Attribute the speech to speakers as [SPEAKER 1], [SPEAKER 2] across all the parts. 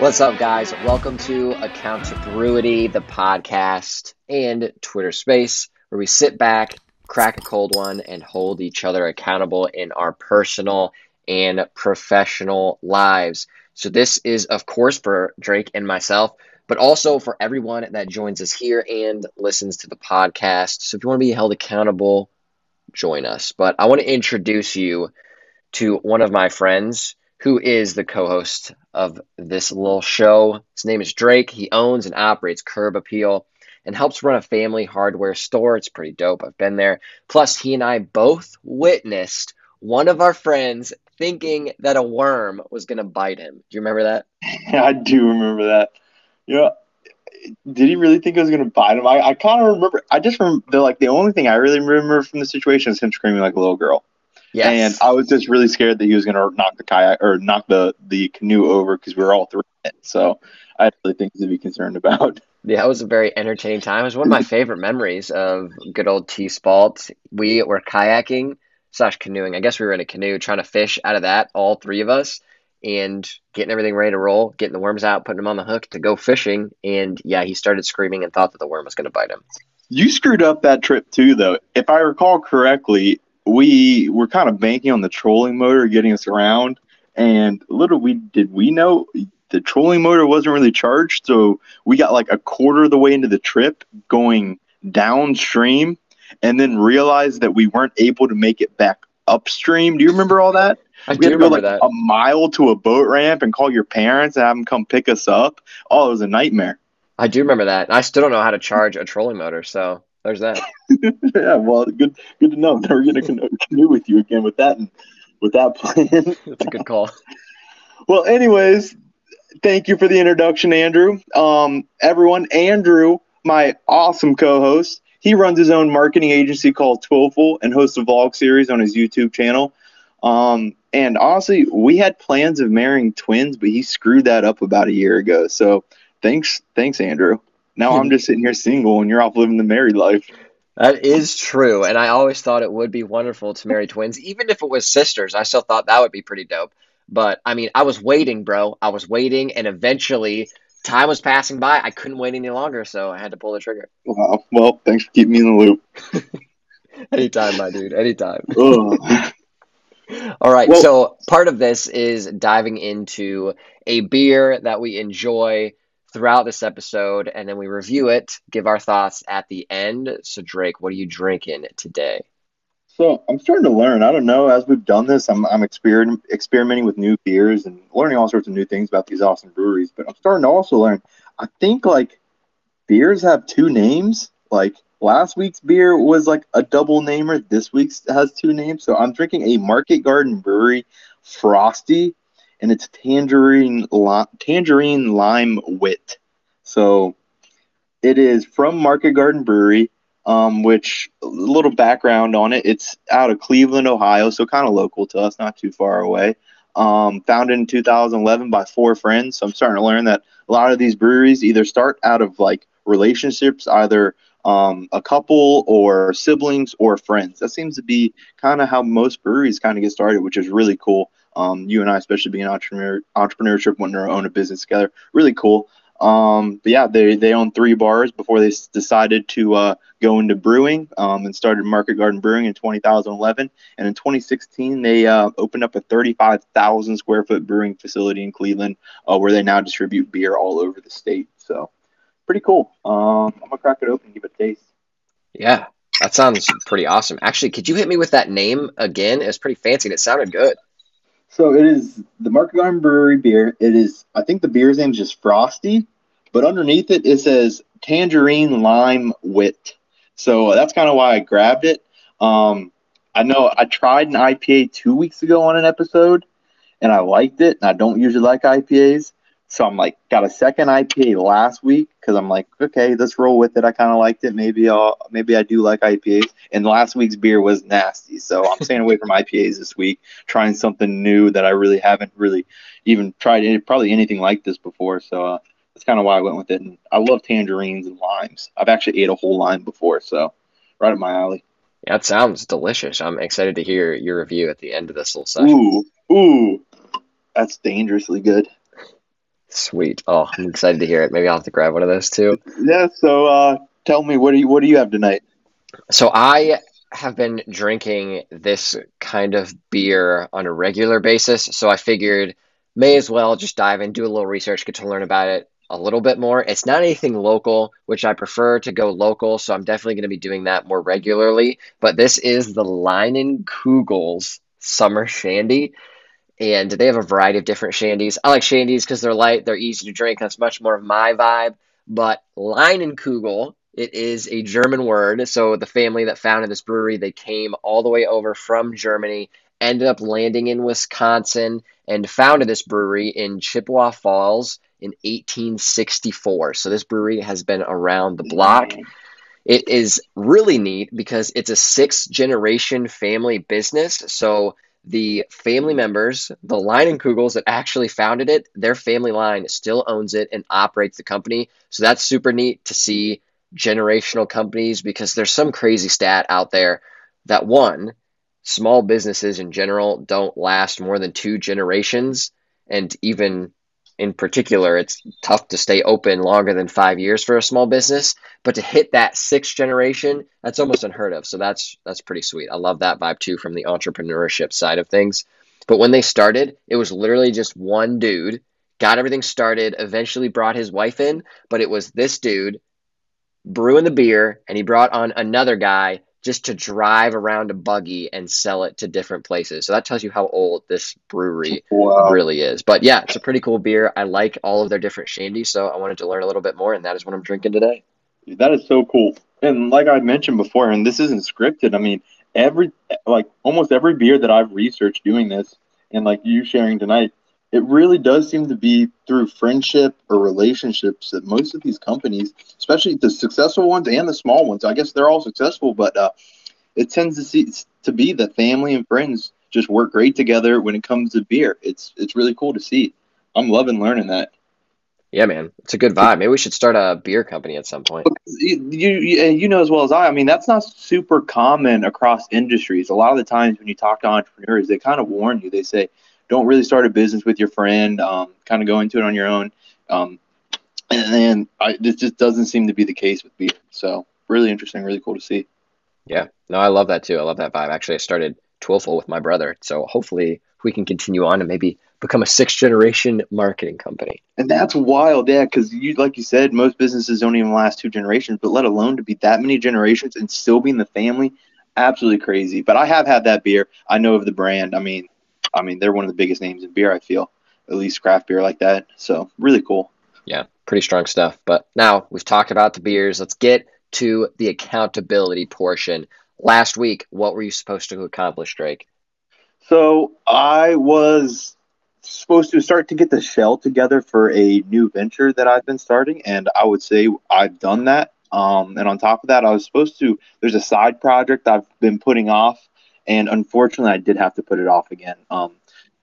[SPEAKER 1] What's up, guys? Welcome to Accountability, the podcast and Twitter space where we sit back, crack a cold one, and hold each other accountable in our personal and professional lives. So, this is, of course, for Drake and myself, but also for everyone that joins us here and listens to the podcast. So, if you want to be held accountable, join us. But I want to introduce you to one of my friends who is the co-host of this little show. His name is Drake. He owns and operates Curb Appeal and helps run a family hardware store. It's pretty dope. I've been there. Plus, he and I both witnessed one of our friends thinking that a worm was going to bite him. Do you remember that?
[SPEAKER 2] I do remember that. Yeah. Did he really think it was going to bite him? I, I kind of remember. I just remember, like, the only thing I really remember from the situation is him screaming like a little girl. Yes. And I was just really scared that he was going to knock the kayak or knock the, the canoe over because we were all three in it. So I had really things to be concerned about.
[SPEAKER 1] Yeah, it was a very entertaining time. It was one of my favorite memories of good old T Spalt. We were kayaking slash canoeing. I guess we were in a canoe trying to fish out of that, all three of us, and getting everything ready to roll, getting the worms out, putting them on the hook to go fishing. And yeah, he started screaming and thought that the worm was going to bite him.
[SPEAKER 2] You screwed up that trip too, though. If I recall correctly, we were kind of banking on the trolling motor getting us around, and little we did we know the trolling motor wasn't really charged, so we got like a quarter of the way into the trip going downstream, and then realized that we weren't able to make it back upstream. Do you remember all that?
[SPEAKER 1] I we do had to go like that.
[SPEAKER 2] a mile to a boat ramp and call your parents and have them come pick us up. Oh, it was a nightmare.
[SPEAKER 1] I do remember that. I still don't know how to charge a trolling motor, so there's that.
[SPEAKER 2] yeah, well, good good to know. Never gonna canoe with you again with that and with that plan.
[SPEAKER 1] That's a good call.
[SPEAKER 2] well, anyways, thank you for the introduction, Andrew. Um, everyone, Andrew, my awesome co-host, he runs his own marketing agency called Twilful and hosts a vlog series on his YouTube channel. Um, and honestly, we had plans of marrying twins, but he screwed that up about a year ago. So thanks, thanks, Andrew. Now I'm just sitting here single and you're off living the married life.
[SPEAKER 1] That is true. And I always thought it would be wonderful to marry twins. Even if it was sisters, I still thought that would be pretty dope. But I mean, I was waiting, bro. I was waiting, and eventually time was passing by. I couldn't wait any longer, so I had to pull the trigger.
[SPEAKER 2] Wow. Well, thanks for keeping me in the loop.
[SPEAKER 1] anytime, my dude. Anytime. All right. Well, so part of this is diving into a beer that we enjoy throughout this episode, and then we review it, give our thoughts at the end. So, Drake, what are you drinking today?
[SPEAKER 2] So I'm starting to learn. I don't know. As we've done this, I'm I'm exper- experimenting with new beers and learning all sorts of new things about these awesome breweries. But I'm starting to also learn. I think like beers have two names. Like last week's beer was like a double namer. This week's has two names. So I'm drinking a Market Garden Brewery Frosty and it's tangerine li- tangerine lime wit. So it is from Market Garden Brewery, um, which a little background on it. It's out of Cleveland, Ohio, so kind of local to us, not too far away. Um, founded in 2011 by four friends. So I'm starting to learn that a lot of these breweries either start out of like relationships, either um, a couple or siblings or friends. That seems to be kind of how most breweries kind of get started, which is really cool. Um, you and I, especially being entrepreneur, entrepreneurship, wanting to own a business together, really cool. Um, but yeah, they, they own three bars before they decided to uh, go into brewing um, and started Market Garden Brewing in 2011. And in 2016, they uh, opened up a 35,000 square foot brewing facility in Cleveland uh, where they now distribute beer all over the state. So pretty cool. Um, I'm gonna crack it open and give it a taste.
[SPEAKER 1] Yeah, that sounds pretty awesome. Actually, could you hit me with that name again? It's pretty fancy and it sounded good.
[SPEAKER 2] So it is the Market Garden Brewery beer. It is, I think the beer's name is just Frosty, but underneath it it says Tangerine Lime Wit. So that's kind of why I grabbed it. Um, I know I tried an IPA two weeks ago on an episode, and I liked it. And I don't usually like IPAs, so I'm like, got a second IPA last week because I'm like, okay, let's roll with it. I kind of liked it. Maybe I'll, maybe I do like IPAs. And last week's beer was nasty, so I'm staying away from IPAs this week. Trying something new that I really haven't really even tried any, probably anything like this before. So uh, that's kind of why I went with it. And I love tangerines and limes. I've actually ate a whole lime before, so right up my alley.
[SPEAKER 1] Yeah, it sounds delicious. I'm excited to hear your review at the end of this little session.
[SPEAKER 2] Ooh, ooh, that's dangerously good.
[SPEAKER 1] Sweet. Oh, I'm excited to hear it. Maybe I'll have to grab one of those too.
[SPEAKER 2] Yeah. So uh, tell me, what do you what do you have tonight?
[SPEAKER 1] So I have been drinking this kind of beer on a regular basis. So I figured may as well just dive in, do a little research, get to learn about it a little bit more. It's not anything local, which I prefer to go local. So I'm definitely going to be doing that more regularly. But this is the Leinenkugel's Summer Shandy and they have a variety of different shandies. I like shandies because they're light, they're easy to drink. That's much more of my vibe. But Leinenkugel, it is a German word. So the family that founded this brewery, they came all the way over from Germany, ended up landing in Wisconsin, and founded this brewery in Chippewa Falls in 1864. So this brewery has been around the block. It is really neat because it's a six generation family business. So the family members, the Leinenkugels that actually founded it, their family line still owns it and operates the company. So that's super neat to see generational companies because there's some crazy stat out there that one, small businesses in general don't last more than two generations. And even in particular, it's tough to stay open longer than five years for a small business. But to hit that sixth generation, that's almost unheard of. So that's that's pretty sweet. I love that vibe too from the entrepreneurship side of things. But when they started, it was literally just one dude, got everything started, eventually brought his wife in, but it was this dude brewing the beer, and he brought on another guy just to drive around a buggy and sell it to different places. So that tells you how old this brewery wow. really is. But yeah, it's a pretty cool beer. I like all of their different shandies, so I wanted to learn a little bit more, and that is what I'm drinking today.
[SPEAKER 2] That is so cool. And like I mentioned before, and this isn't scripted. I mean, every like almost every beer that I've researched doing this, and like you sharing tonight, it really does seem to be through friendship or relationships that most of these companies, especially the successful ones and the small ones, I guess they're all successful, but uh, it tends to see to be that family and friends just work great together when it comes to beer. It's it's really cool to see. I'm loving learning that.
[SPEAKER 1] Yeah, man, it's a good vibe. Maybe we should start a beer company at some point.
[SPEAKER 2] You, you, you know as well as I. I mean, that's not super common across industries. A lot of the times when you talk to entrepreneurs, they kind of warn you. They say, don't really start a business with your friend. Um, kind of go into it on your own. Um, and then I, this just doesn't seem to be the case with beer. So really interesting, really cool to see.
[SPEAKER 1] Yeah, no, I love that too. I love that vibe. Actually, I started Twilful with my brother, so hopefully we can continue on and maybe become a sixth generation marketing company.
[SPEAKER 2] And that's wild, yeah, because you, like you said, most businesses don't even last two generations, but let alone to be that many generations and still be in the family, absolutely crazy. But I have had that beer. I know of the brand. I mean, I mean, they're one of the biggest names in beer. I feel at least craft beer like that. So really cool.
[SPEAKER 1] Yeah, pretty strong stuff. But now we've talked about the beers. Let's get to the accountability portion. Last week, what were you supposed to accomplish, Drake?
[SPEAKER 2] So I was supposed to start to get the shell together for a new venture that I've been starting, and I would say I've done that. Um, and on top of that, I was supposed to. There's a side project I've been putting off and unfortunately, I did have to put it off again. Um,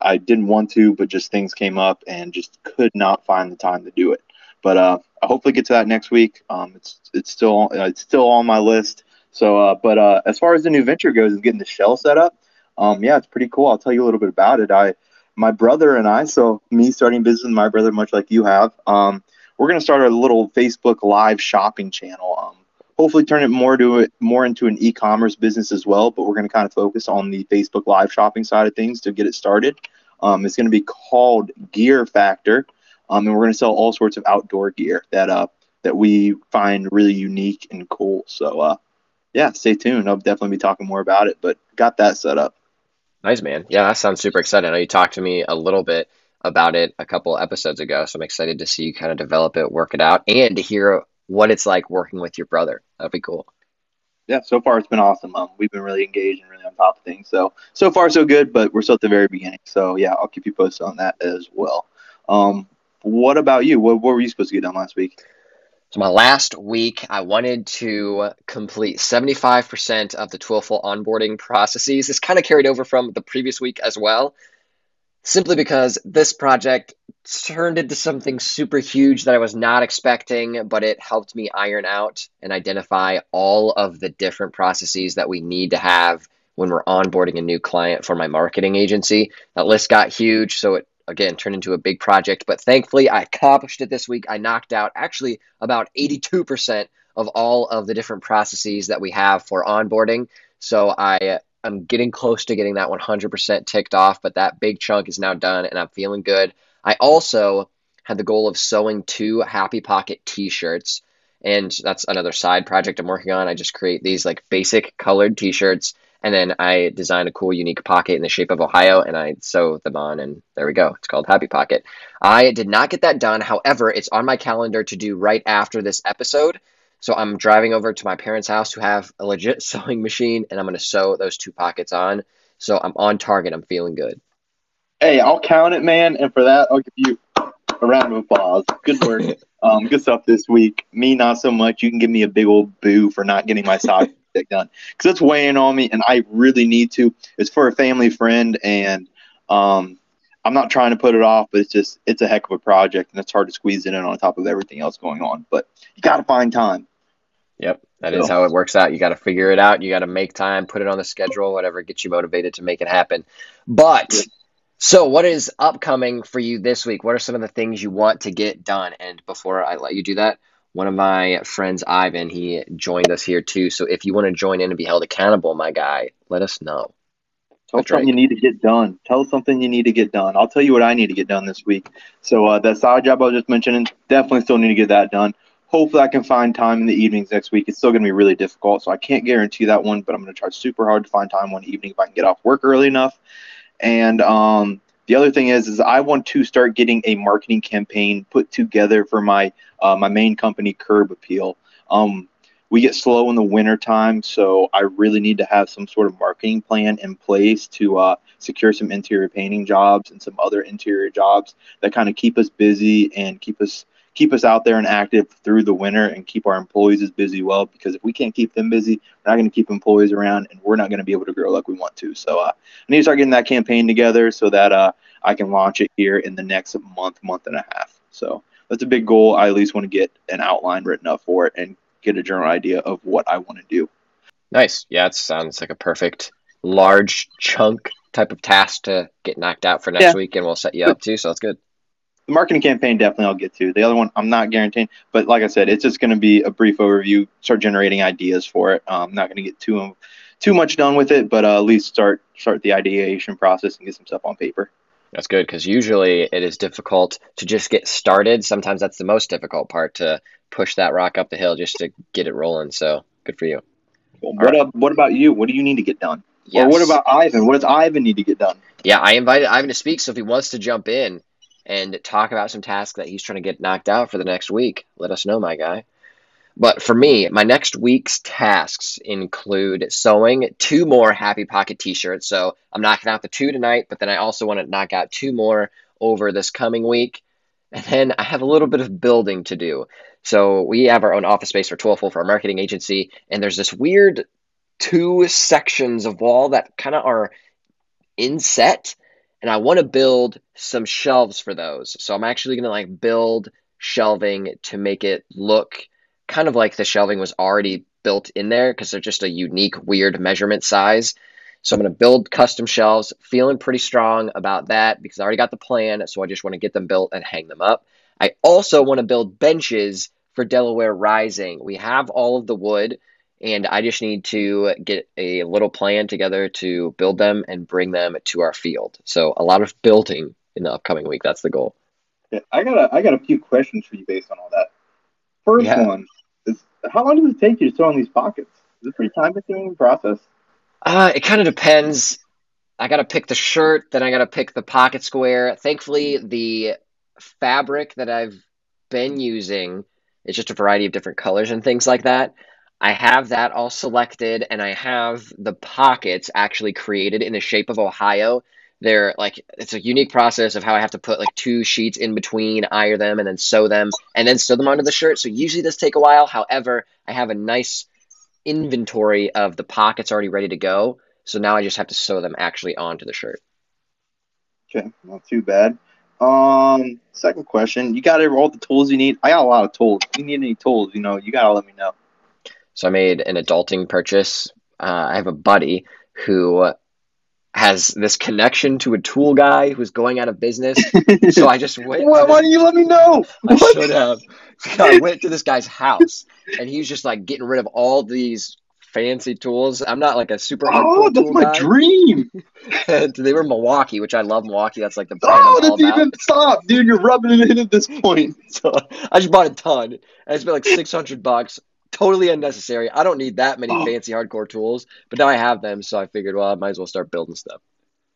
[SPEAKER 2] I didn't want to, but just things came up and just could not find the time to do it. But uh, I hopefully get to that next week. Um, it's it's still it's still on my list. So, uh, but uh, as far as the new venture goes and getting the shell set up, um, yeah, it's pretty cool. I'll tell you a little bit about it. I, my brother and I, so me starting business with my brother, much like you have, um, we're gonna start a little Facebook live shopping channel. Um, hopefully turn it more to it more into an e-commerce business as well. But we're going to kind of focus on the Facebook Live shopping side of things to get it started. Um, it's going to be called Gear Factor, um, and we're going to sell all sorts of outdoor gear that uh that we find really unique and cool. So uh, yeah, stay tuned. I'll definitely be talking more about it, but got that set up.
[SPEAKER 1] Nice man. Yeah, that sounds super exciting. I know you talked to me a little bit about it a couple episodes ago, so I'm excited to see you kind of develop it, work it out, and to hear what it's like working with your brother. That'd be cool.
[SPEAKER 2] Yeah, so far it's been awesome. Um, we've been really engaged and really on top of things. So so far so good, but we're still at the very beginning. So yeah, I'll keep you posted on that as well. Um, what about you? What, what were you supposed to get done last week?
[SPEAKER 1] So my last week, I wanted to complete 75% of the Twilful onboarding processes. This kind of carried over from the previous week as well simply because this project turned into something super huge that I was not expecting, but it helped me iron out and identify all of the different processes that we need to have when we're onboarding a new client for my marketing agency. That list got huge, so it again turned into a big project. But thankfully, I accomplished it this week. I knocked out actually about 82% of all of the different processes that we have for onboarding. So I am getting close to getting that 100% ticked off, but that big chunk is now done and I'm feeling good. I also had the goal of sewing two Happy Pocket t shirts. And that's another side project I'm working on. I just create these like basic colored t shirts and then I design a cool, unique pocket in the shape of Ohio, and I sew them on, and there we go. It's called Happy Pocket. I did not get that done. However, it's on my calendar to do right after this episode. So I'm driving over to my parents' house who have a legit sewing machine, and I'm going to sew those two pockets on. So I'm on target. I'm feeling good.
[SPEAKER 2] Hey, I'll count it, man, and for that, I'll give you a round of applause. Good work. um, good stuff this week. Me, not so much. You can give me a big old boo for not getting my sock done because it's weighing on me, and I really need to. It's for a family friend, and um, I'm not trying to put it off, but it's just it's a heck of a project, and it's hard to squeeze it in on top of everything else going on. But you got to find time.
[SPEAKER 1] Yep, that so. is how it works out. You got to figure it out. You got to make time, put it on the schedule, whatever gets you motivated to make it happen. But. So, what is upcoming for you this week? What are some of the things you want to get done? And before I let you do that, one of my friends, Ivan, he joined us here too. So if you want to join in and be held accountable, my guy, let us know.
[SPEAKER 2] Tell us something you need to get done. Tell us something you need to get done. I'll tell you what I need to get done this week. So uh, that side job I was just mentioning, definitely still need to get that done. Hopefully, I can find time in the evenings next week. It's still going to be really difficult, so I can't guarantee that one. But I'm going to try super hard to find time one evening if I can get off work early enough. And um, the other thing is, is I want to start getting a marketing campaign put together for my uh, my main company, Curb Appeal. Um, we get slow in the winter time, so I really need to have some sort of marketing plan in place to uh, secure some interior painting jobs and some other interior jobs that kind of keep us busy and keep us keep us out there and active through the winter and keep our employees as busy well because if we can't keep them busy we're not going to keep employees around and we're not going to be able to grow like we want to. So uh, i need to start getting that campaign together so that uh, i can launch it here in the next month month and a half. So that's a big goal. I at least want to get an outline written up for it and get a general idea of what i want to do.
[SPEAKER 1] Nice. Yeah it sounds like a perfect large chunk type of task to get knocked out for next yeah. week and we'll set you up too so that's good
[SPEAKER 2] the marketing campaign definitely I'll get to. The other one I'm not guaranteeing, but like I said, it's just going to be a brief overview. Start generating ideas for it. I'm not going to get too too much done with it, but uh, at least start start the ideation process and get some stuff on paper.
[SPEAKER 1] That's good because usually it is difficult to just get started. Sometimes that's the most difficult part to push that rock up the hill just to get it rolling. So good for you.
[SPEAKER 2] Well, what right. up, what about you? What do you need to get done? Yes. Or what about Ivan? What does Ivan need to get done?
[SPEAKER 1] Yeah, I invited Ivan to speak, so if he wants to jump in, and talk about some tasks that he's trying to get knocked out for the next week, let us know, my guy. But for me, my next week's tasks include sewing two more Happy Pocket t shirts. So I'm knocking out the two tonight, but then I also want to knock out two more over this coming week. And then I have a little bit of building to do. So we have our own office space for Twilful for our marketing agency, and there's this weird two sections of wall that kind of are inset and I want to build some shelves for those. So I'm actually going to like build shelving to make it look kind of like the shelving was already built in there because they're just a unique, weird measurement size. So I'm going to build custom shelves, feeling pretty strong about that because I already got the plan. So I just want to get them built and hang them up. I also want to build benches for Delaware Rising. We have all of the wood and I just need to get a little plan together to build them and bring them to our field. So a lot of building in the upcoming week. That's the goal.
[SPEAKER 2] Yeah, I got a I got a few questions for you based on all that. First yeah. one is how long does it take you to sew on these pockets? Is it a pretty time consuming process?
[SPEAKER 1] Uh, it kind of depends. I got to pick the shirt, then I got to pick the pocket square. Thankfully, the fabric that I've been using is just a variety of different colors and things like that. I have that all selected and I have the pockets actually created in the shape of Ohio. They're like it's a unique process of how I have to put like two sheets in between, iron them, and then sew them, and then sew them onto the shirt. So usually this take a while. However, I have a nice inventory of the pockets already ready to go. So now I just have to sew them actually onto the shirt.
[SPEAKER 2] Okay, not too bad. Um, second question: You got all the tools you need? I got a lot of tools. If you need any tools, you know, you gotta let me know.
[SPEAKER 1] So I made an adulting purchase. Uh, I have a buddy who has this connection to a tool guy who's going out of business. So I just went.
[SPEAKER 2] why, why didn't you let me know?
[SPEAKER 1] I
[SPEAKER 2] What?
[SPEAKER 1] should have. I went to this guy's house, and he was just like getting rid of all these fancy tools. I'm not like a super
[SPEAKER 2] Oh, that's my
[SPEAKER 1] guy.
[SPEAKER 2] dream.
[SPEAKER 1] And they were Milwaukee, which I love Milwaukee. That's like the
[SPEAKER 2] Oh, that's
[SPEAKER 1] about.
[SPEAKER 2] even stop, dude. You're rubbing it in at this point.
[SPEAKER 1] So I just bought a ton, and it's been like 600 bucks. Totally unnecessary. I don't need that many
[SPEAKER 2] Oh.
[SPEAKER 1] fancy hardcore tools, but now I have them, so I figured, well, I might as well start building stuff.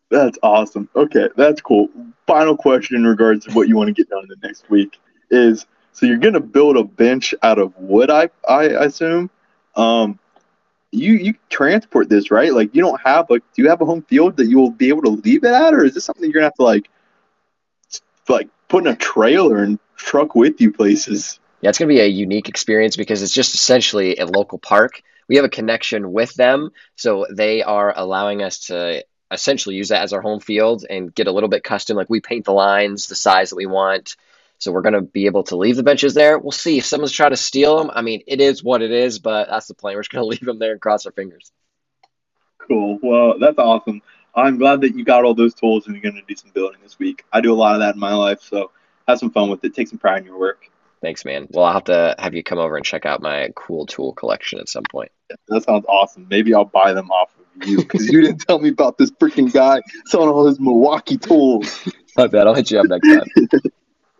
[SPEAKER 2] That's awesome. Okay, that's cool. Final question in regards to what you want to get done in the next week is so you're gonna build a bench out of wood, I I assume. Um, you you transport this right? Like you don't have like do you have a home field that you will be able to leave it at, or is this something you're gonna have to like like put in a trailer and truck with you places?
[SPEAKER 1] Yeah, it's going to be a unique experience because it's just essentially a local park. We have a connection with them, so they are allowing us to essentially use that as our home field and get a little bit custom. Like we paint the lines the size that we want. So we're going to be able to leave the benches there. We'll see if someone's trying to steal them. I mean, it is what it is, but that's the plan. We're just going to leave them there and cross our fingers.
[SPEAKER 2] Cool. Well, that's awesome. I'm glad that you got all those tools and you're gonna do some building this week. I do a lot of that in my life, so have some fun with it. Take some pride in your work.
[SPEAKER 1] Thanks, man. Well, I'll have to have you come over and check out my cool tool collection at some point.
[SPEAKER 2] That sounds awesome. Maybe I'll buy them off of you because you didn't tell me about this freaking guy selling all his Milwaukee tools.
[SPEAKER 1] My bad. I'll hit you up next time.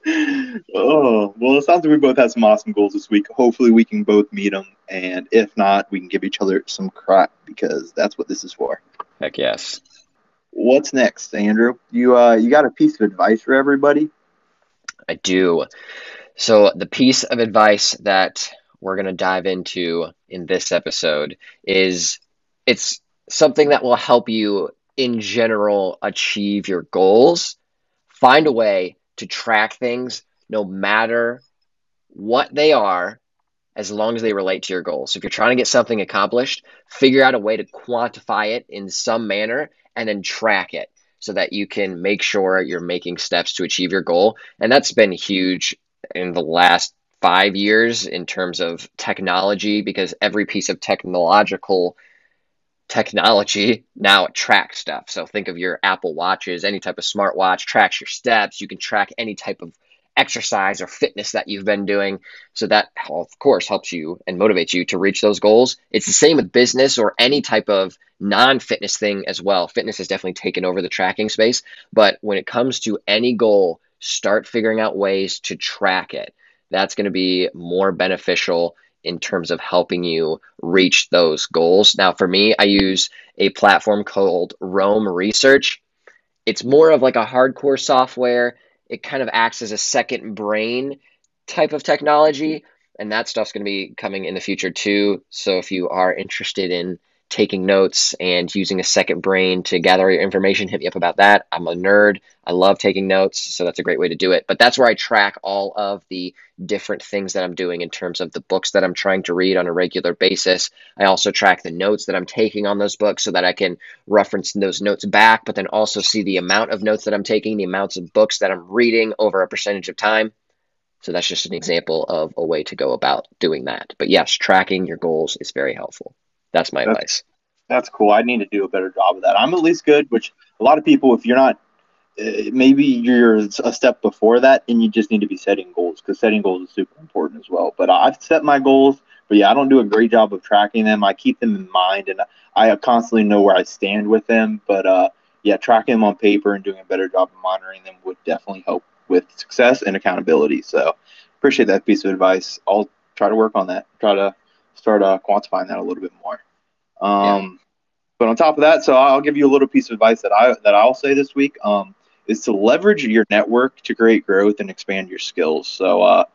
[SPEAKER 2] oh, well, it sounds like we both have some awesome goals this week. Hopefully, we can both meet them, and if not, we can give each other some crap because that's what this is for.
[SPEAKER 1] Heck yes.
[SPEAKER 2] What's next, Andrew? You uh, you got a piece of advice for everybody?
[SPEAKER 1] I do. So, the piece of advice that we're going to dive into in this episode is it's something that will help you in general achieve your goals. Find a way to track things no matter what they are, as long as they relate to your goals. So, if you're trying to get something accomplished, figure out a way to quantify it in some manner and then track it so that you can make sure you're making steps to achieve your goal. And that's been huge in the last five years in terms of technology because every piece of technological technology now tracks stuff. So think of your Apple Watches, any type of smartwatch tracks your steps. You can track any type of exercise or fitness that you've been doing. So that, of course, helps you and motivates you to reach those goals. It's the same with business or any type of non fitness thing as well. Fitness has definitely taken over the tracking space. But when it comes to any goal, start figuring out ways to track it. That's going to be more beneficial in terms of helping you reach those goals. Now, for me, I use a platform called Roam Research. It's more of like a hardcore software. It kind of acts as a second brain type of technology, and that stuff's going to be coming in the future too. So if you are interested in taking notes and using a second brain to gather your information, hit me up about that. I'm a nerd. I love taking notes, so that's a great way to do it. But that's where I track all of the different things that I'm doing in terms of the books that I'm trying to read on a regular basis. I also track the notes that I'm taking on those books so that I can reference those notes back, but then also see the amount of notes that I'm taking, the amounts of books that I'm reading over a percentage of time. So that's just an example of a way to go about doing that. But yes, tracking your goals is very helpful. That's my
[SPEAKER 2] That's-
[SPEAKER 1] advice.
[SPEAKER 2] That's cool. I need to do a better job of that. I'm at least good, which a lot of people, if you're not, uh, maybe you're a step before that, and you just need to be setting goals because setting goals is super important as well. But I've set my goals, but yeah, I don't do a great job of tracking them. I keep them in mind, and I constantly know where I stand with them. But uh, yeah, tracking them on paper and doing a better job of monitoring them would definitely help with success and accountability. So appreciate that piece of advice. I'll try to work on that. Try to start uh, quantifying that a little bit more. Um, But on top of that, so I'll give you a little piece of advice that I that I'll say this week um, is to leverage your network to create growth and expand your skills. So uh,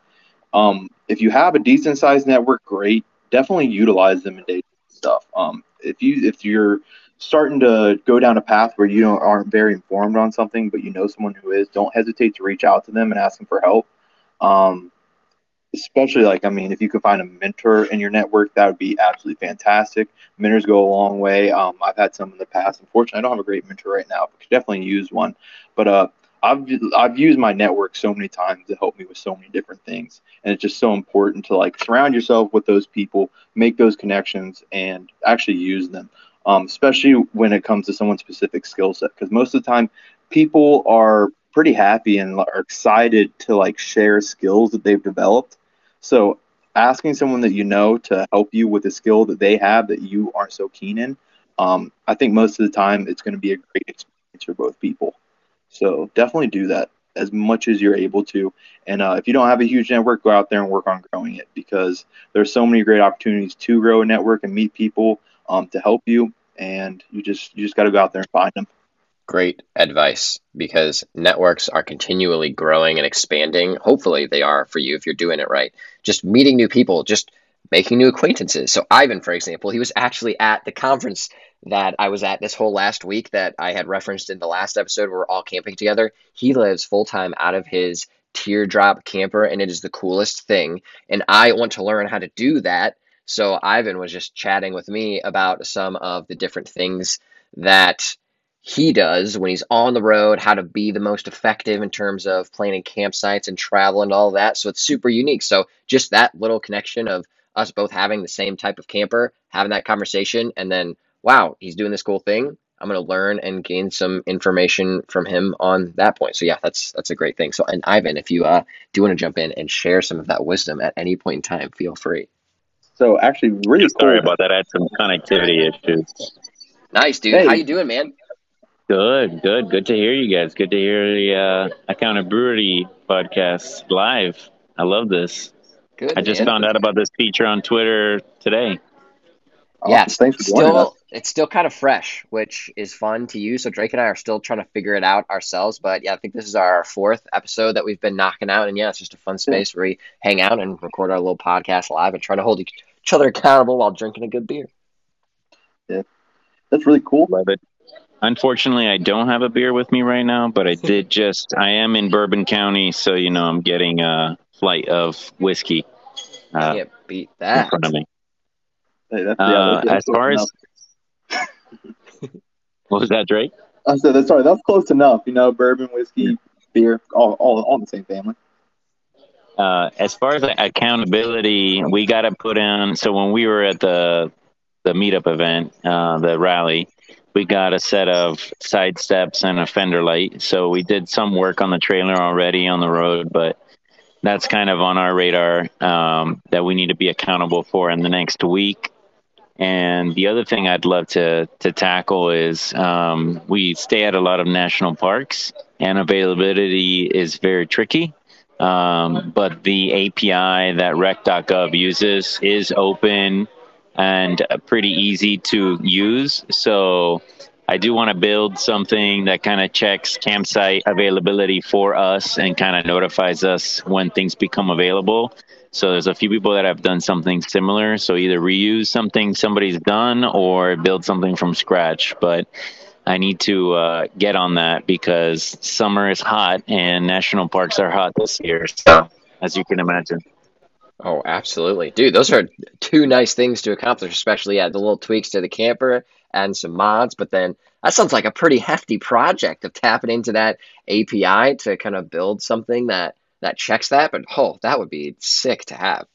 [SPEAKER 2] um, if you have a decent sized network, great. Definitely utilize them in day stuff. Um, if you if you're starting to go down a path where you don't aren't very informed on something, but you know someone who is, don't hesitate to reach out to them and ask them for help. Um, especially like I mean, if you could find a mentor in your network, that would be absolutely fantastic. Mentors go a long way. Um, I've had some in the past. Unfortunately, I don't have a great mentor right now, but could definitely use one. But uh, I've I've used my network so many times to help me with so many different things, and it's just so important to like surround yourself with those people, make those connections, and actually use them. um, especially when it comes to someone's specific skill set. Because most of the time, people are pretty happy and are excited to like share skills that they've developed. So asking someone that you know to help you with a skill that they have that you aren't so keen in, um, I think most of the time it's going to be a great experience for both people. So definitely do that as much as you're able to. And uh, if you don't have a huge network, go out there and work on growing it because there's so many great opportunities to grow a network and meet people um, to help you. And you just you just got to go out there and find them.
[SPEAKER 1] Great advice because networks are continually growing and expanding. Hopefully, they are for you if you're doing it right. Just meeting new people, just making new acquaintances. So, Ivan, for example, he was actually at the conference that I was at this whole last week that I had referenced in the last episode. We're all camping together. He lives full time out of his teardrop camper, and it is the coolest thing. And I want to learn how to do that. So, Ivan was just chatting with me about some of the different things that he does when he's on the road, how to be the most effective in terms of planning campsites and travel and all that. So it's super unique. So just that little connection of us both having the same type of camper, having that conversation, and then, wow, he's doing this cool thing. I'm going to learn and gain some information from him on that point. So yeah, that's that's a great thing. So and Ivan, if you uh, do want to jump in and share some of that wisdom at any point in time, feel free.
[SPEAKER 2] So actually, really
[SPEAKER 3] Sorry
[SPEAKER 2] cool.
[SPEAKER 3] about that. I had some connectivity issues.
[SPEAKER 1] Nice, dude.
[SPEAKER 2] Hey.
[SPEAKER 1] How you doing, man?
[SPEAKER 3] Good, good, good to hear you guys. Good to hear the uh, Accountability podcast live. I love this.
[SPEAKER 1] Good.
[SPEAKER 3] I just
[SPEAKER 1] man.
[SPEAKER 3] found out about this feature on Twitter today.
[SPEAKER 2] Awesome.
[SPEAKER 1] Yeah, it's
[SPEAKER 2] thanks for joining us.
[SPEAKER 1] still it's still kind of fresh, which is fun to use. So Drake and I are still trying to figure it out ourselves. But yeah, I think this is our fourth episode that we've been knocking out, and yeah, it's just a fun space where we hang out and record our little podcast live and try to hold each other accountable while drinking a good beer.
[SPEAKER 2] Yeah, that's really cool.
[SPEAKER 3] Love it. Unfortunately, I don't have a beer with me right now, but I did just. I am in Bourbon County, so you know I'm getting a flight of whiskey uh,
[SPEAKER 1] Can't beat that
[SPEAKER 3] in
[SPEAKER 1] that.
[SPEAKER 3] front of me.
[SPEAKER 2] Hey, that's, yeah,
[SPEAKER 3] Uh,
[SPEAKER 2] that's- that's
[SPEAKER 3] as far
[SPEAKER 2] close
[SPEAKER 3] as
[SPEAKER 2] enough.
[SPEAKER 3] what was that, Drake?
[SPEAKER 2] I said that's sorry, that's close enough. You know, bourbon, whiskey, beer, all all all in the same family.
[SPEAKER 3] uh, as far as accountability, we got to put in. So when we were at the the meetup event, uh, the rally, we got a set of side steps and a fender light. So we did some work on the trailer already on the road, but that's kind of on our radar um, that we need to be accountable for in the next week. And the other thing I'd love to to tackle is um, we stay at a lot of national parks, and availability is very tricky. Um, but the API that rec.gov uses is open and uh, pretty easy to use. So I do want to build something that kind of checks campsite availability for us and kind of notifies us when things become available. So there's a few people that have done something similar. So either reuse something somebody's done or build something from scratch. But I need to uh, get on that because summer is hot and national parks are hot this year. So as you can imagine.
[SPEAKER 1] Oh, absolutely. Dude, those are two nice things to accomplish, especially yeah, the little tweaks to the camper and some mods. But then that sounds like a pretty hefty project of tapping into that API to kind of build something that that checks that. But oh, that would be sick to have.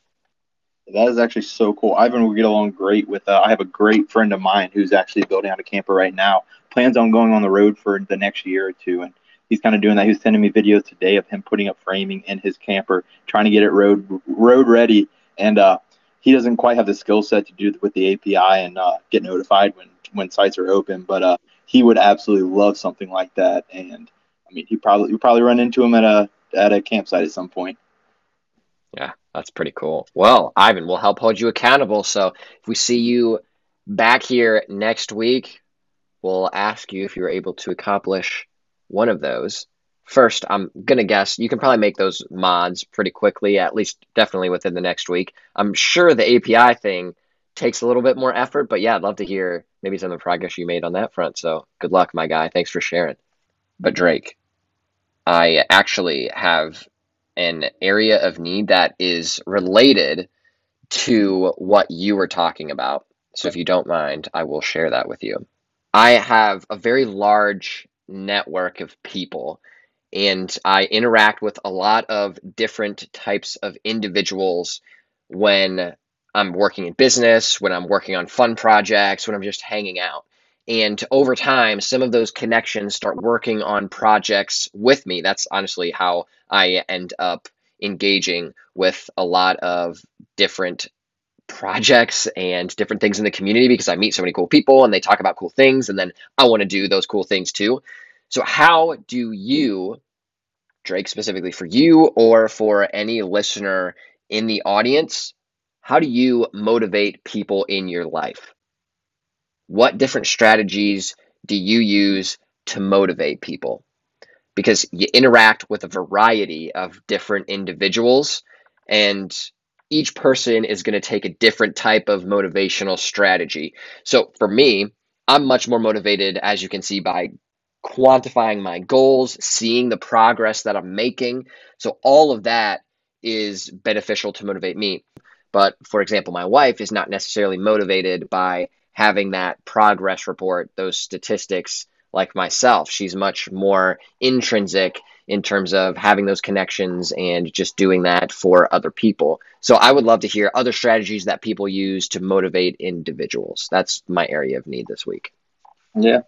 [SPEAKER 2] That is actually so cool. Ivan will get along great with. Uh, I have a great friend of mine who's actually building out a camper right now. Plans on going on the road for the next year or two, and he's kind of doing that. He was sending me videos today of him putting up framing in his camper, trying to get it road road ready. And uh, he doesn't quite have the skill set to do with the API and uh, get notified when when sites are open. But uh, he would absolutely love something like that. And I mean, he probably you probably run into him at a at a campsite at some point.
[SPEAKER 1] Yeah, that's pretty cool. Well, Ivan, we'll help hold you accountable. So if we see you back here next week, we'll ask you if you were able to accomplish one of those. First, I'm gonna guess you can probably make those mods pretty quickly, at least definitely within the next week. I'm sure the API thing takes a little bit more effort, but yeah, I'd love to hear maybe some of the progress you made on that front. So good luck, my guy. Thanks for sharing. But Drake, I actually have an area of need that is related to what you were talking about. So if you don't mind, I will share that with you. I have a very large network of people and I interact with a lot of different types of individuals when I'm working in business, when I'm working on fun projects, when I'm just hanging out. And over time, some of those connections start working on projects with me. That's honestly how I end up engaging with a lot of different projects and different things in the community because I meet so many cool people and they talk about cool things. And then I want to do those cool things too. So, how do you, Drake, specifically for you or for any listener in the audience, how do you motivate people in your life? What different strategies do you use to motivate people? Because you interact with a variety of different individuals, and each person is going to take a different type of motivational strategy. So for me, I'm much more motivated, as you can see, by quantifying my goals, seeing the progress that I'm making. So all of that is beneficial to motivate me. But for example, my wife is not necessarily motivated by having that progress report, those statistics like myself. She's much more intrinsic in terms of having those connections and just doing that for other people. So I would love to hear other strategies that people use to motivate individuals. That's my area of need this week.
[SPEAKER 2] Yeah,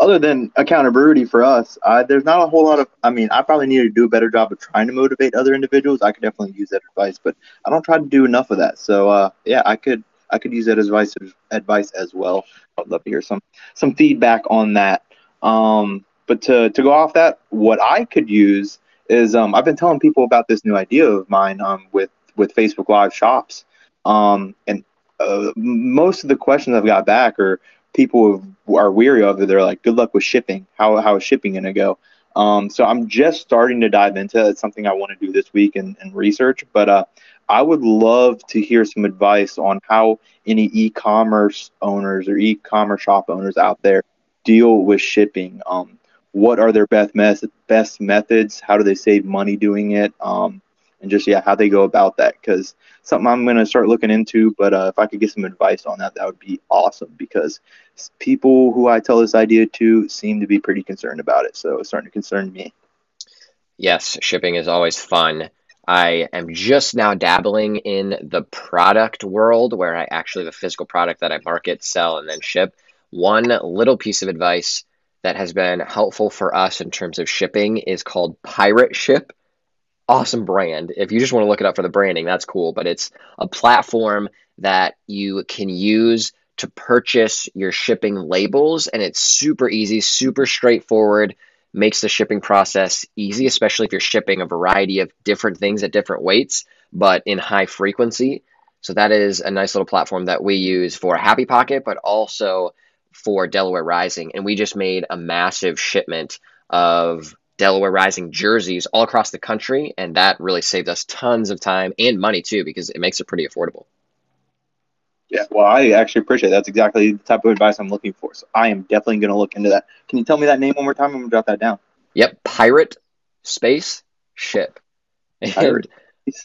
[SPEAKER 2] other than accountability for us, uh, there's not a whole lot of. I mean, I probably need to do a better job of trying to motivate other individuals. I could definitely use that advice, but I don't try to do enough of that. So uh, yeah, I could I could use that advice advice as well. I'd love to hear some some feedback on that. Um, but to to go off that, what I could use is um, I've been telling people about this new idea of mine um, with with Facebook Live shops, um, and uh, most of the questions I've got back are people are weary of it. They're like, "Good luck with shipping. How how is shipping gonna go?" Um, so I'm just starting to dive into it. It's something I want to do this week and, and research. But uh, I would love to hear some advice on how any e-commerce owners or e-commerce shop owners out there deal with shipping. Um, what are their best mes- best methods? How do they save money doing it? Um, and just yeah, how they go about that because something I'm to start looking into. But uh, if I could get some advice on that, that would be awesome because people who I tell this idea to seem to be pretty concerned about it. So it's starting to concern me.
[SPEAKER 1] Yes, shipping is always fun. I am just now dabbling in the product world where I actually have a physical product that I market, sell, and then ship. One little piece of advice that has been helpful for us in terms of shipping is called Pirate Ship awesome brand. If you just want to look it up for the branding, that's cool. But it's a platform that you can use to purchase your shipping labels, and it's super easy, super straightforward. Makes the shipping process easy, especially if you're shipping a variety of different things at different weights, but in high frequency. So that is a nice little platform that we use for Happy Pocket, but also for Delaware Rising. And we just made a massive shipment of Delaware Rising jerseys all across the country, and that really saved us tons of time and money too because it makes it pretty affordable.
[SPEAKER 2] Yeah, well, I actually appreciate it. That's exactly the type of advice I'm looking for. So I am definitely going to look into that. Can you tell me that name one more time? I'm going to jot that down.
[SPEAKER 1] Yep, Pirate Space Ship. Pirate.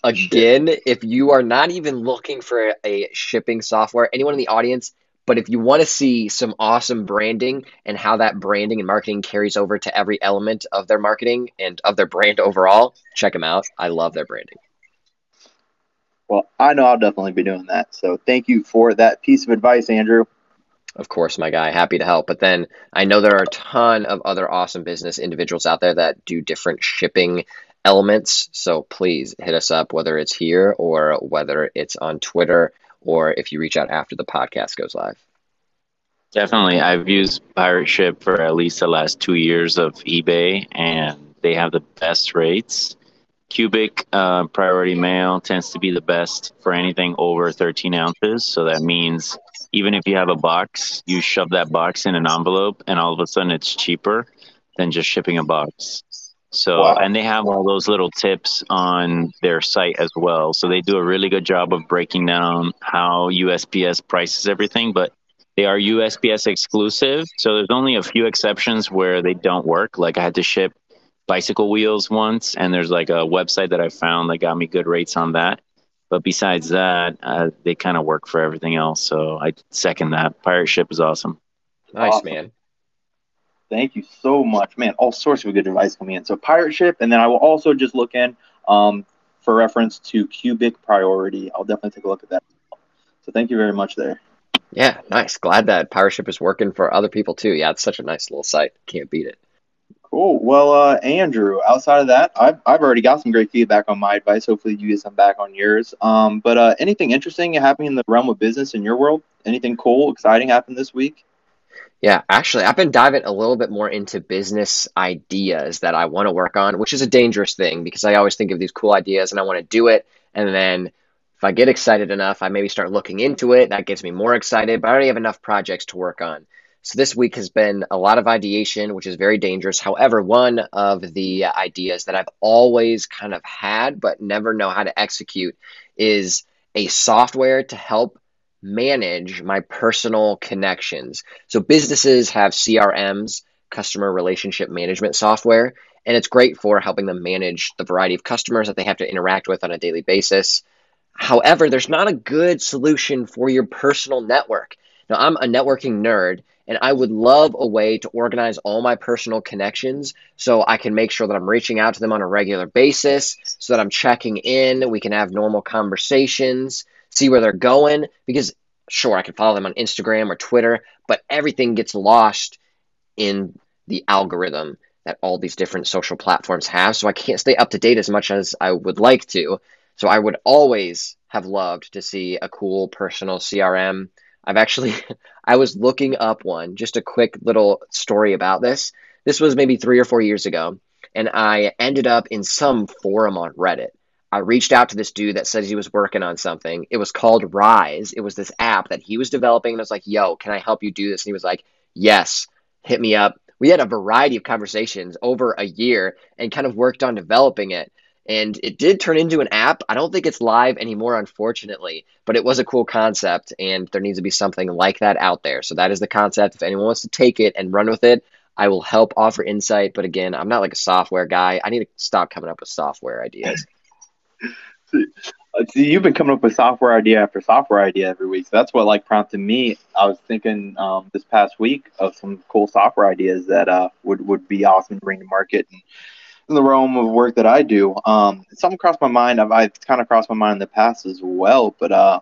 [SPEAKER 1] again, if you are not even looking for a shipping software, anyone in the audience, but if you want to see some awesome branding and how that branding and marketing carries over to every element of their marketing and of their brand overall, check them out. I love their branding.
[SPEAKER 2] Well, I know I'll definitely be doing that. So thank you for that piece of advice, Andrew.
[SPEAKER 1] Of course, my guy, happy to help. But then I know there are a ton of other awesome business individuals out there that do different shipping elements. So please hit us up, whether it's here or whether it's on Twitter or if you reach out after the podcast goes live.
[SPEAKER 3] Definitely. I've used Pirate Ship for at least the last two years of eBay, and they have the best rates. Cubic uh, priority mail tends to be the best for anything over 13 ounces. So that means even if you have a box, you shove that box in an envelope, and all of a sudden it's cheaper than just shipping a box. So, wow. and they have all those little tips on their site as well. So they do a really good job of breaking down how USPS prices everything, but they are USPS exclusive. So there's only a few exceptions where they don't work. Like I had to ship bicycle wheels once, and there's like a website that I found that got me good rates on that. But besides that, uh, they kind of work for everything else. So I second that. Pirate Ship is awesome.
[SPEAKER 1] Nice, awesome. man.
[SPEAKER 2] Thank you so much, man. All sorts of good advice coming in. So pirate ship, and then I will also just look in um, for reference to cubic priority. I'll definitely take a look at that. So thank you very much there.
[SPEAKER 1] Yeah, nice. Glad that pirate ship is working for other people too. Yeah, it's such a nice little site. Can't beat it.
[SPEAKER 2] Cool. Well, uh, Andrew, outside of that, I've, I've already got some great feedback on my advice. Hopefully, you get some back on yours. Um, but uh, anything interesting happening in the realm of business in your world? Anything cool, exciting happened this week?
[SPEAKER 1] Yeah, actually, I've been diving a little bit more into business ideas that I want to work on, which is a dangerous thing because I always think of these cool ideas and I want to do it. And then if I get excited enough, I maybe start looking into it. That gets me more excited, but I already have enough projects to work on. So this week has been a lot of ideation, which is very dangerous. However, one of the ideas that I've always kind of had but never know how to execute is a software to help manage my personal connections. So businesses have CRMs, customer relationship management software, and it's great for helping them manage the variety of customers that they have to interact with on a daily basis. However, there's not a good solution for your personal network. Now, I'm a networking nerd, and I would love a way to organize all my personal connections so I can make sure that I'm reaching out to them on a regular basis, so that I'm checking in, we can have normal conversations, see where they're going. Because, sure, I can follow them on Instagram or Twitter, but everything gets lost in the algorithm that all these different social platforms have. So I can't stay up to date as much as I would like to. So I would always have loved to see a cool personal CRM. I've actually, I was looking up one, just a quick little story about this. This was maybe three or four years ago, and I ended up in some forum on Reddit. I reached out to this dude that says he was working on something. It was called Rise. It was this app that he was developing, and I was like, yo, can I help you do this? And he was like, yes, hit me up. We had a variety of conversations over a year and kind of worked on developing it. And it did turn into an app. I don't think it's live anymore, unfortunately, but it was a cool concept, and there needs to be something like that out there. So that is the concept. If anyone wants to take it and run with it, I will help offer insight. But again, I'm not like a software guy. I need to stop coming up with software ideas.
[SPEAKER 2] See, you've been coming up with software idea after software idea every week. So that's what like prompted me. I was thinking um, this past week of some cool software ideas that uh, would would be awesome to bring to market. And in the realm of work that I do, um, something crossed my mind. I've, I've kind of crossed my mind in the past as well. But uh,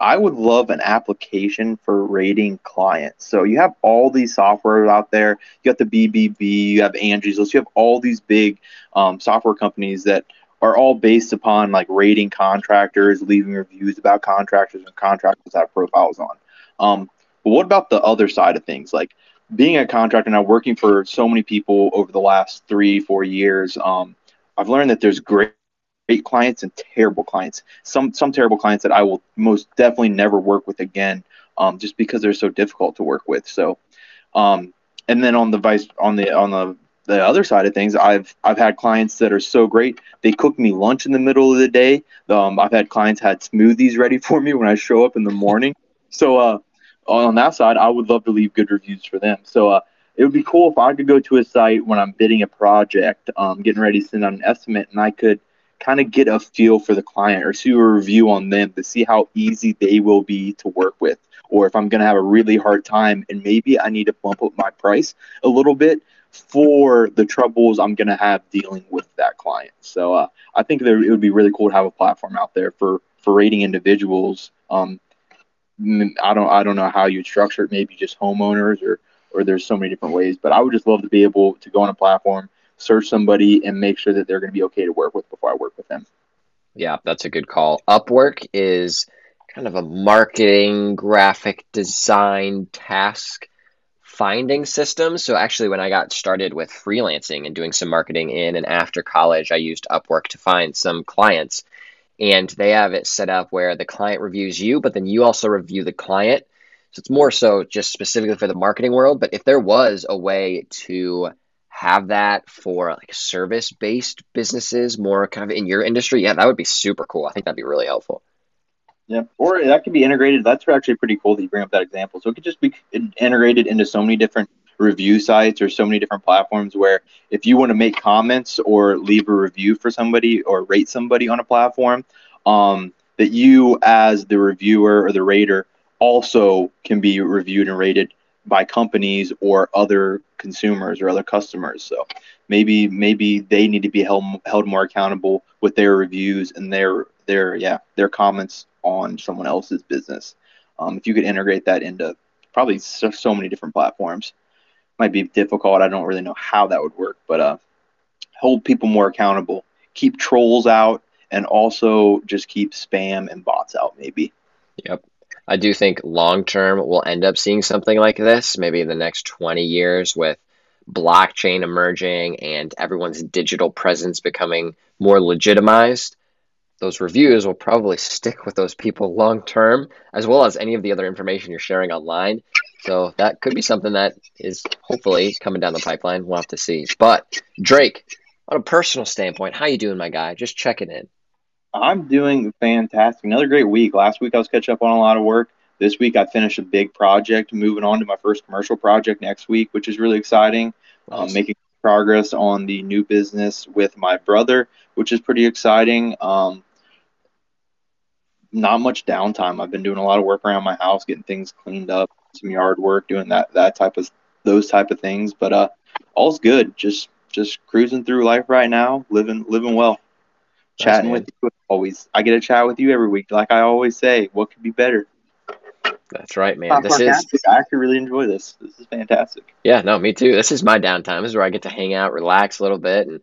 [SPEAKER 2] I would love an application for rating clients. So you have all these software out there. You got the BBB, you have Angie's List, you have all these big um, software companies that are all based upon like rating contractors, leaving reviews about contractors and contractors have profiles on. Um, but what about the other side of things? Like being a contractor now, working for so many people over the last three, four years, um, I've learned that there's great, great clients and terrible clients. Some some terrible clients that I will most definitely never work with again, um, just because they're so difficult to work with. So, um, and then on the vice on the on the the other side of things, I've I've had clients that are so great. They cook me lunch in the middle of the day. Um, I've had clients had smoothies ready for me when I show up in the morning. So uh, on that side, I would love to leave good reviews for them. So uh, it would be cool if I could go to a site when I'm bidding a project, um, getting ready to send out an estimate, and I could kind of get a feel for the client or see a review on them to see how easy they will be to work with or if I'm going to have a really hard time and maybe I need to bump up my price a little bit for the troubles I'm going to have dealing with that client. So uh, I think there, it would be really cool to have a platform out there for for rating individuals. Um, I don't I don't know how you'd structure it. Maybe just homeowners or or there's so many different ways. But I would just love to be able to go on a platform, search somebody, and make sure that they're going to be okay to work with before I work with them.
[SPEAKER 1] Yeah, that's a good call. Upwork is kind of a marketing graphic design task finding system. So actually, when I got started with freelancing and doing some marketing in and after college, I used Upwork to find some clients. And they have it set up where the client reviews you, but then you also review the client. So it's more so just specifically for the marketing world. But if there was a way to have that for like service based businesses, more kind of in your industry, yeah, that would be super cool. I think that'd be really helpful.
[SPEAKER 2] Yeah, or that could be integrated. That's actually pretty cool that you bring up that example. So it could just be integrated into so many different review sites or so many different platforms where if you want to make comments or leave a review for somebody or rate somebody on a platform, um, that you as the reviewer or the rater also can be reviewed and rated by companies or other consumers or other customers. So maybe maybe they need to be held held more accountable with their reviews and their their yeah their comments on someone else's business. Um, if you could integrate that into probably so, so, many different platforms, might be difficult. I don't really know how that would work, but uh, hold people more accountable, keep trolls out, and also just keep spam and bots out. Maybe.
[SPEAKER 1] Yep. I do think long term we'll end up seeing something like this, maybe in the next 20 years with blockchain emerging and everyone's digital presence becoming more legitimized, those reviews will probably stick with those people long term, as well as any of the other information you're sharing online. So that could be something that is hopefully coming down the pipeline. We'll have to see. But Drake, on a personal standpoint, how you doing, my guy? Just checking in.
[SPEAKER 2] I'm doing fantastic. Another great week. Last week I was catching up on a lot of work. This week I finished a big project, moving on to my first commercial project next week, which is really exciting. Um, nice. Um, making progress on the new business with my brother, which is pretty exciting. Um, not much downtime. I've been doing a lot of work around my house, getting things cleaned up, some yard work, doing that that type of those type of things. But uh, all's good. Just just cruising through life right now, living living well. Chatting with you always. I get a chat with you every week. Like I always say, what could be better?
[SPEAKER 1] That's right, man. this fantastic.
[SPEAKER 2] is I actually really enjoy this. This is fantastic.
[SPEAKER 1] Yeah, no, me too. This is my downtime. This is where I get to hang out, relax a little bit, and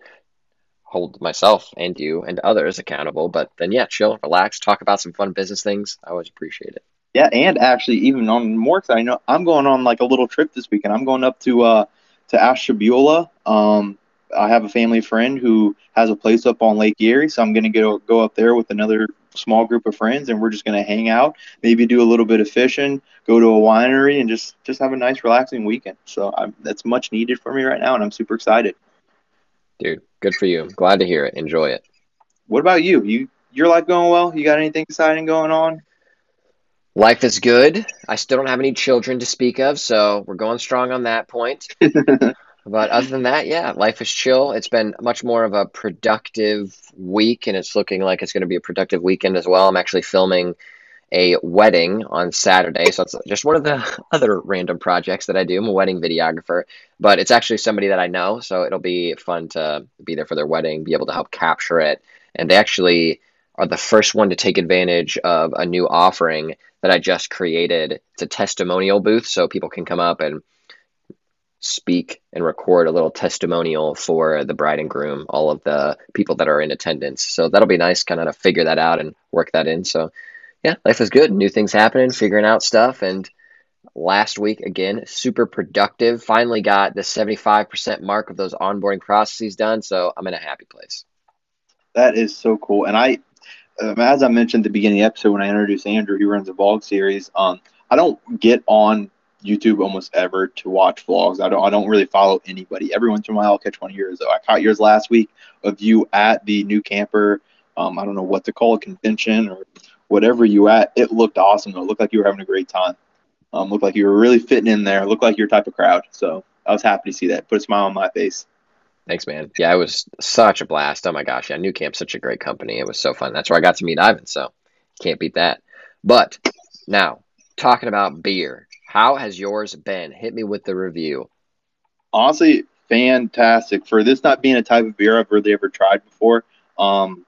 [SPEAKER 1] hold myself and you and others accountable. But then, yeah, chill, relax, talk about some fun business things. I always appreciate it.
[SPEAKER 2] Yeah, and actually, even on more I know I'm going on like a little trip this weekend. I'm going up to uh to Ashtabula. Um, I have a family friend who has a place up on Lake Erie, so I'm going to go go up there with another small group of friends, and we're just going to hang out, maybe do a little bit of fishing, go to a winery, and just just have a nice, relaxing weekend. So I'm, that's much needed for me right now, and I'm super excited.
[SPEAKER 1] Dude, good for you. Glad to hear it. Enjoy it.
[SPEAKER 2] What about you? You your life going well? You got anything exciting going on?
[SPEAKER 1] Life is good. I still don't have any children to speak of, so we're going strong on that point. but other than that, yeah, life is chill. It's been much more of a productive week, and it's looking like it's going to be a productive weekend as well. I'm actually filming a wedding on Saturday, so it's just one of the other random projects that I do. I'm a wedding videographer, but it's actually somebody that I know, so it'll be fun to be there for their wedding, be able to help capture it. And they actually are the first one to take advantage of a new offering that I just created. It's a testimonial booth, so people can come up and speak and record a little testimonial for the bride and groom, all of the people that are in attendance. So that'll be nice, kind of to figure that out and work that in. So yeah, life is good. New things happening, figuring out stuff. And last week, again, super productive. Finally got the 75% mark of those onboarding processes done. So I'm in a happy place.
[SPEAKER 2] That is so cool. And I, um, as I mentioned at the beginning of the episode when I introduced Andrew, he runs a vlog series. Um, I don't get on YouTube almost ever to watch vlogs. I don't I don't really follow anybody. Every once in a while I'll catch one of yours though. I caught yours last week of you at the new camper. Um, I don't know what to call a convention or whatever you at. It looked awesome. It looked like you were having a great time. Um, looked like you were really fitting in there. Looked like your type of crowd. So I was happy to see that. Put a smile on my face.
[SPEAKER 1] Thanks, man. Yeah, it was such a blast. Oh my gosh, yeah, New Camp, such a great company. It was so fun. That's where I got to meet Ivan, so can't beat that. But now, talking about beer, how has yours been? Hit me with the review.
[SPEAKER 2] Honestly, fantastic. For this not being a type of beer I've really ever tried before, um,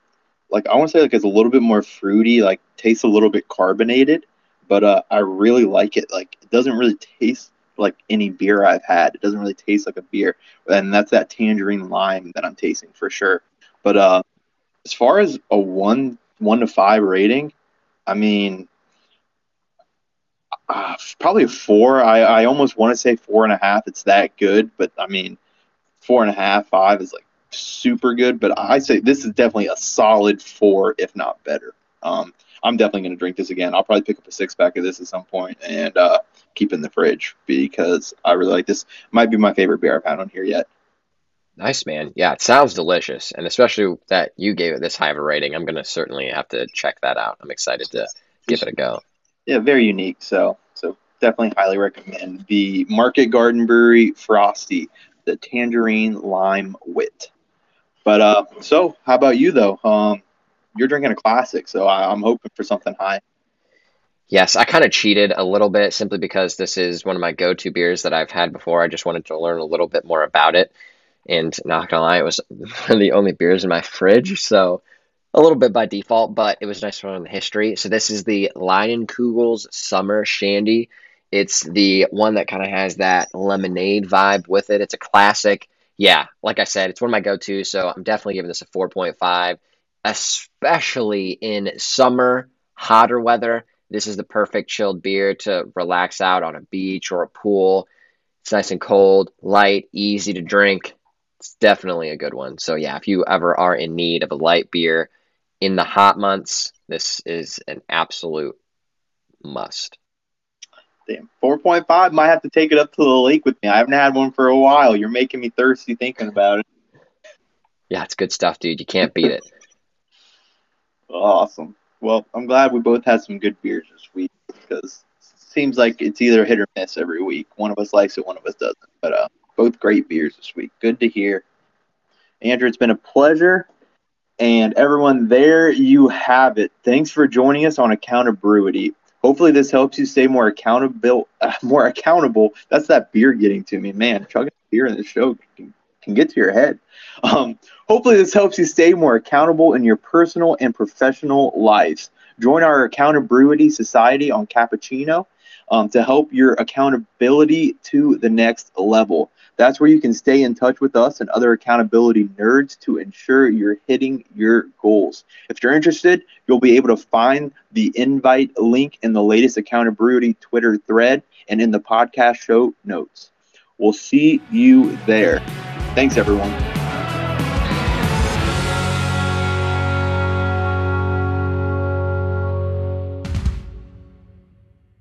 [SPEAKER 2] like I want to say like it's a little bit more fruity, like tastes a little bit carbonated, but uh, I really like it. Like it doesn't really taste like any beer I've had. It doesn't really taste like a beer, and that's that tangerine lime that I'm tasting for sure. But uh, as far as a one one to five rating, I mean, uh, probably a four. I, I almost want to say four and a half. It's that good, but I mean, four and a half, five is like super good. But I say this is definitely a solid four, if not better. Um, I'm definitely going to drink this again. I'll probably pick up a six pack of this at some point and uh, keep in the fridge because I really like this. Might be my favorite beer I've had on here yet.
[SPEAKER 1] Nice, man. Yeah, it sounds delicious. And especially that you gave it this high of a rating, I'm going to certainly have to check that out. I'm excited to give it a go
[SPEAKER 2] yeah, very unique. So so definitely highly recommend the Market Garden Brewery Frosty, the tangerine lime wit. But uh, so how about you though? Um, you're drinking a classic, so I, I'm hoping for something high.
[SPEAKER 1] Yes, I kind of cheated a little bit simply because this is one of my go-to beers that I've had before. I just wanted to learn a little bit more about it, and not gonna lie, it was one of the only beers in my fridge. So a little bit by default, but it was nice to learn the history. So this is the Leinenkugel's Summer Shandy. It's the one that kind of has that lemonade vibe with it. It's a classic. Yeah, like I said, it's one of my go-tos, so I'm definitely giving this a 4.5, especially in summer, hotter weather. This is the perfect chilled beer to relax out on a beach or a pool. It's nice and cold, light, easy to drink. It's definitely a good one. So yeah, if you ever are in need of a light beer, in the hot months, this is an absolute must.
[SPEAKER 2] Damn, 4.5 might have to take it up to the lake with me. I haven't had one for a while. You're making me thirsty thinking about it.
[SPEAKER 1] Yeah, it's good stuff, dude. You can't beat it.
[SPEAKER 2] awesome. Well, I'm glad we both had some good beers this week because it seems like it's either hit or miss every week. One of us likes it, one of us doesn't. But uh, both great beers this week. Good to hear. Andrew, it's been a pleasure. And everyone, there you have it. Thanks for joining us on Accountability. Hopefully, this helps you stay more accountable. Uh, more accountable. That's that beer getting to me, man. Chugging beer in the show can, can get to your head. Um, hopefully, this helps you stay more accountable in your personal and professional lives. Join our Accountability Society on Cappuccino um, to help your accountability to the next level. That's where you can stay in touch with us and other accountability nerds to ensure you're hitting your goals. If you're interested, you'll be able to find the invite link in the latest accountability Twitter thread and in the podcast show notes. We'll see you there. Thanks, everyone.